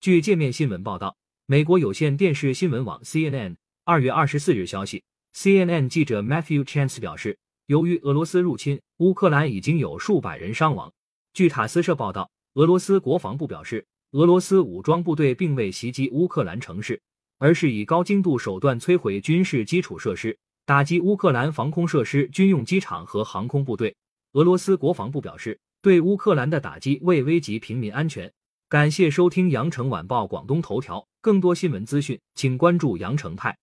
据界面新闻报道，美国有线电视新闻网 CNN 二月二十四日消息，CNN 记者 Matthew Chance 表示，由于俄罗斯入侵乌克兰，已经有数百人伤亡。据塔斯社报道，俄罗斯国防部表示，俄罗斯武装部队并未袭击乌克兰城市，而是以高精度手段摧毁军事基础设施，打击乌克兰防空设施、军用机场和航空部队。俄罗斯国防部表示，对乌克兰的打击未危及平民安全。感谢收听羊城晚报广东头条，更多新闻资讯，请关注羊城派。